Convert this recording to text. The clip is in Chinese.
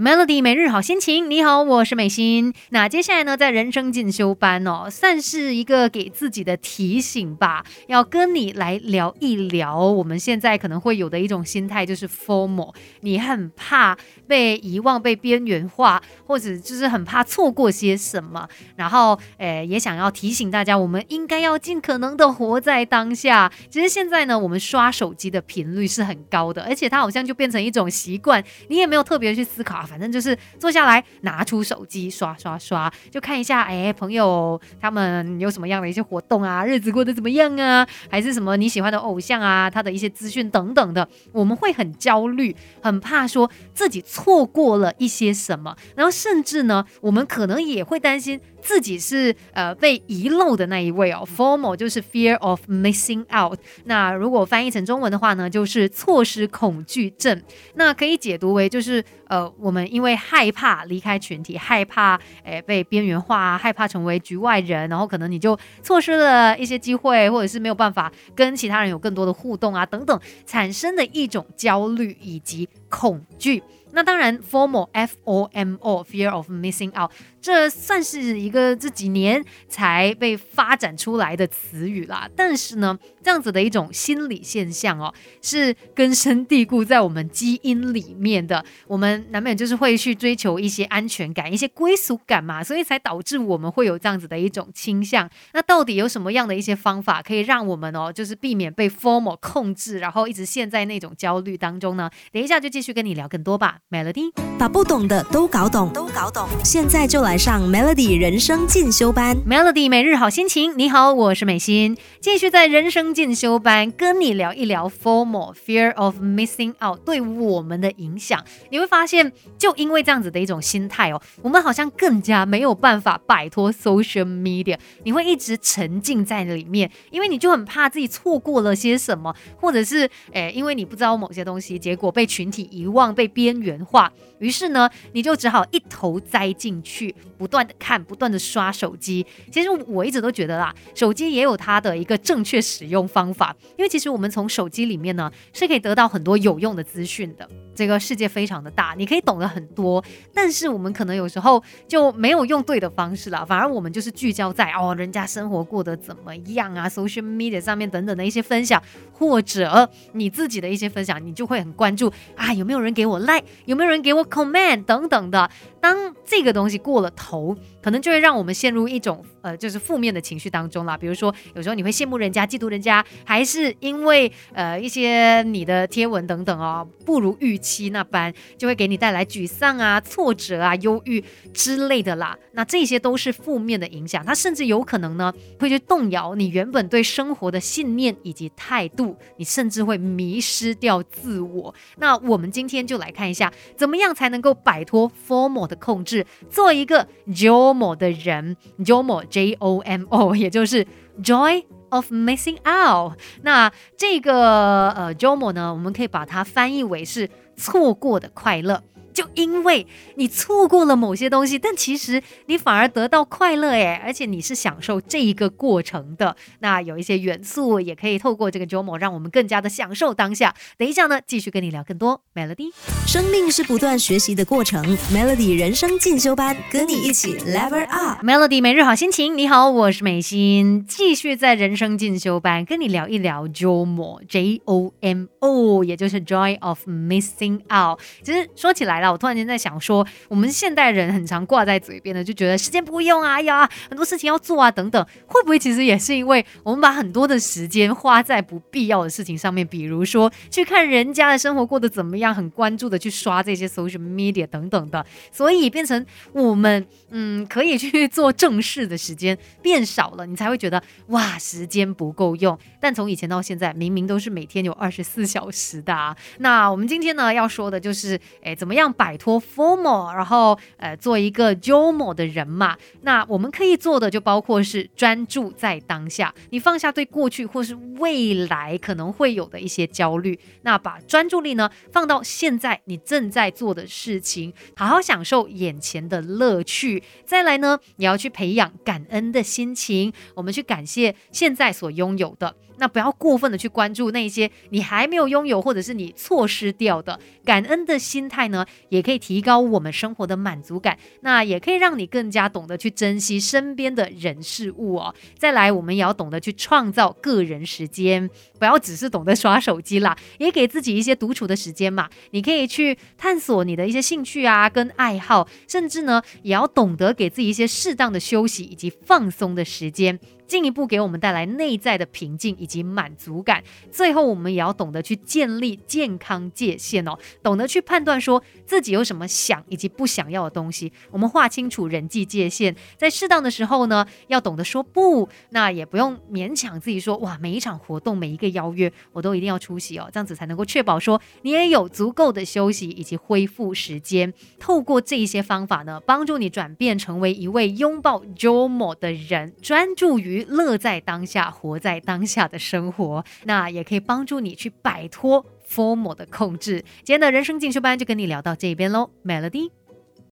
Melody 每日好心情，你好，我是美心。那接下来呢，在人生进修班哦，算是一个给自己的提醒吧，要跟你来聊一聊我们现在可能会有的一种心态，就是 formal，你很怕被遗忘、被边缘化，或者就是很怕错过些什么，然后诶，也想要提醒大家，我们应该要尽可能的活在当下。其实现在呢，我们刷手机的频率是很高的，而且它好像就变成一种习惯，你也没有特别去思考。反正就是坐下来，拿出手机刷刷刷，就看一下，哎，朋友他们有什么样的一些活动啊，日子过得怎么样啊，还是什么你喜欢的偶像啊，他的一些资讯等等的，我们会很焦虑，很怕说自己错过了一些什么，然后甚至呢，我们可能也会担心。自己是呃被遗漏的那一位哦，formal 就是 fear of missing out。那如果翻译成中文的话呢，就是错失恐惧症。那可以解读为就是呃我们因为害怕离开群体，害怕诶被边缘化，害怕成为局外人，然后可能你就错失了一些机会，或者是没有办法跟其他人有更多的互动啊等等，产生的一种焦虑以及恐惧。那当然，formal f o m o fear of missing out，这算是一个这几年才被发展出来的词语啦。但是呢，这样子的一种心理现象哦，是根深蒂固在我们基因里面的。我们难免就是会去追求一些安全感、一些归属感嘛，所以才导致我们会有这样子的一种倾向。那到底有什么样的一些方法可以让我们哦，就是避免被 formal 控制，然后一直陷在那种焦虑当中呢？等一下就继续跟你聊更多吧。Melody，把不懂的都搞懂，都搞懂。现在就来来上 Melody 人生进修班。Melody 每日好心情，你好，我是美心，继续在人生进修班跟你聊一聊 formal fear of missing out 对我们的影响。你会发现，就因为这样子的一种心态哦，我们好像更加没有办法摆脱 social media。你会一直沉浸在里面，因为你就很怕自己错过了些什么，或者是诶，因为你不知道某些东西，结果被群体遗忘，被边缘。化，于是呢，你就只好一头栽进去，不断的看，不断的刷手机。其实我一直都觉得啦，手机也有它的一个正确使用方法，因为其实我们从手机里面呢，是可以得到很多有用的资讯的。这个世界非常的大，你可以懂得很多，但是我们可能有时候就没有用对的方式了，反而我们就是聚焦在哦，人家生活过得怎么样啊，social media 上面等等的一些分享，或者你自己的一些分享，你就会很关注啊，有没有人给我 like。有没有人给我 comment 等等的？当这个东西过了头，可能就会让我们陷入一种呃，就是负面的情绪当中啦。比如说，有时候你会羡慕人家、嫉妒人家，还是因为呃一些你的贴文等等哦，不如预期那般，就会给你带来沮丧啊、挫折啊、忧郁之类的啦。那这些都是负面的影响，它甚至有可能呢会去动摇你原本对生活的信念以及态度，你甚至会迷失掉自我。那我们今天就来看一下，怎么样才能够摆脱 formal。的控制，做一个 JO JOMO 的人，JOMO J O M O，也就是 Joy of Missing Out。那这个呃 JOMO 呢，我们可以把它翻译为是错过的快乐。就因为你错过了某些东西，但其实你反而得到快乐诶，而且你是享受这一个过程的。那有一些元素也可以透过这个周末，让我们更加的享受当下。等一下呢，继续跟你聊更多 Melody。生命是不断学习的过程，Melody 人生进修班，跟你一起 Level Up。Melody 每日好心情，你好，我是美心，继续在人生进修班跟你聊一聊周末 J O M O，也就是 Joy of Missing Out。其实说起来。我突然间在想说，我们现代人很常挂在嘴边的，就觉得时间不够用啊，哎呀，很多事情要做啊，等等，会不会其实也是因为我们把很多的时间花在不必要的事情上面，比如说去看人家的生活过得怎么样，很关注的去刷这些 social media 等等的，所以变成我们嗯可以去做正事的时间变少了，你才会觉得哇，时间不够用。但从以前到现在，明明都是每天有二十四小时的。啊。那我们今天呢要说的就是，哎，怎么样？摆脱 formal，然后呃做一个 jomo 的人嘛。那我们可以做的就包括是专注在当下，你放下对过去或是未来可能会有的一些焦虑，那把专注力呢放到现在你正在做的事情，好好享受眼前的乐趣。再来呢，你要去培养感恩的心情，我们去感谢现在所拥有的。那不要过分的去关注那些你还没有拥有或者是你错失掉的。感恩的心态呢，也可以提高我们生活的满足感，那也可以让你更加懂得去珍惜身边的人事物哦。再来，我们也要懂得去创造个人时间，不要只是懂得刷手机啦，也给自己一些独处的时间嘛。你可以去探索你的一些兴趣啊，跟爱好，甚至呢，也要懂得给自己一些适当的休息以及放松的时间。进一步给我们带来内在的平静以及满足感。最后，我们也要懂得去建立健康界限哦，懂得去判断说自己有什么想以及不想要的东西。我们划清楚人际界限，在适当的时候呢，要懂得说不。那也不用勉强自己说哇，每一场活动、每一个邀约，我都一定要出席哦，这样子才能够确保说你也有足够的休息以及恢复时间。透过这一些方法呢，帮助你转变成为一位拥抱 JOMO 的人，专注于乐在当下，活在当下的生活，那也可以帮助你去摆脱 formal 的控制。今天的人生进修班就跟你聊到这边喽，Melody。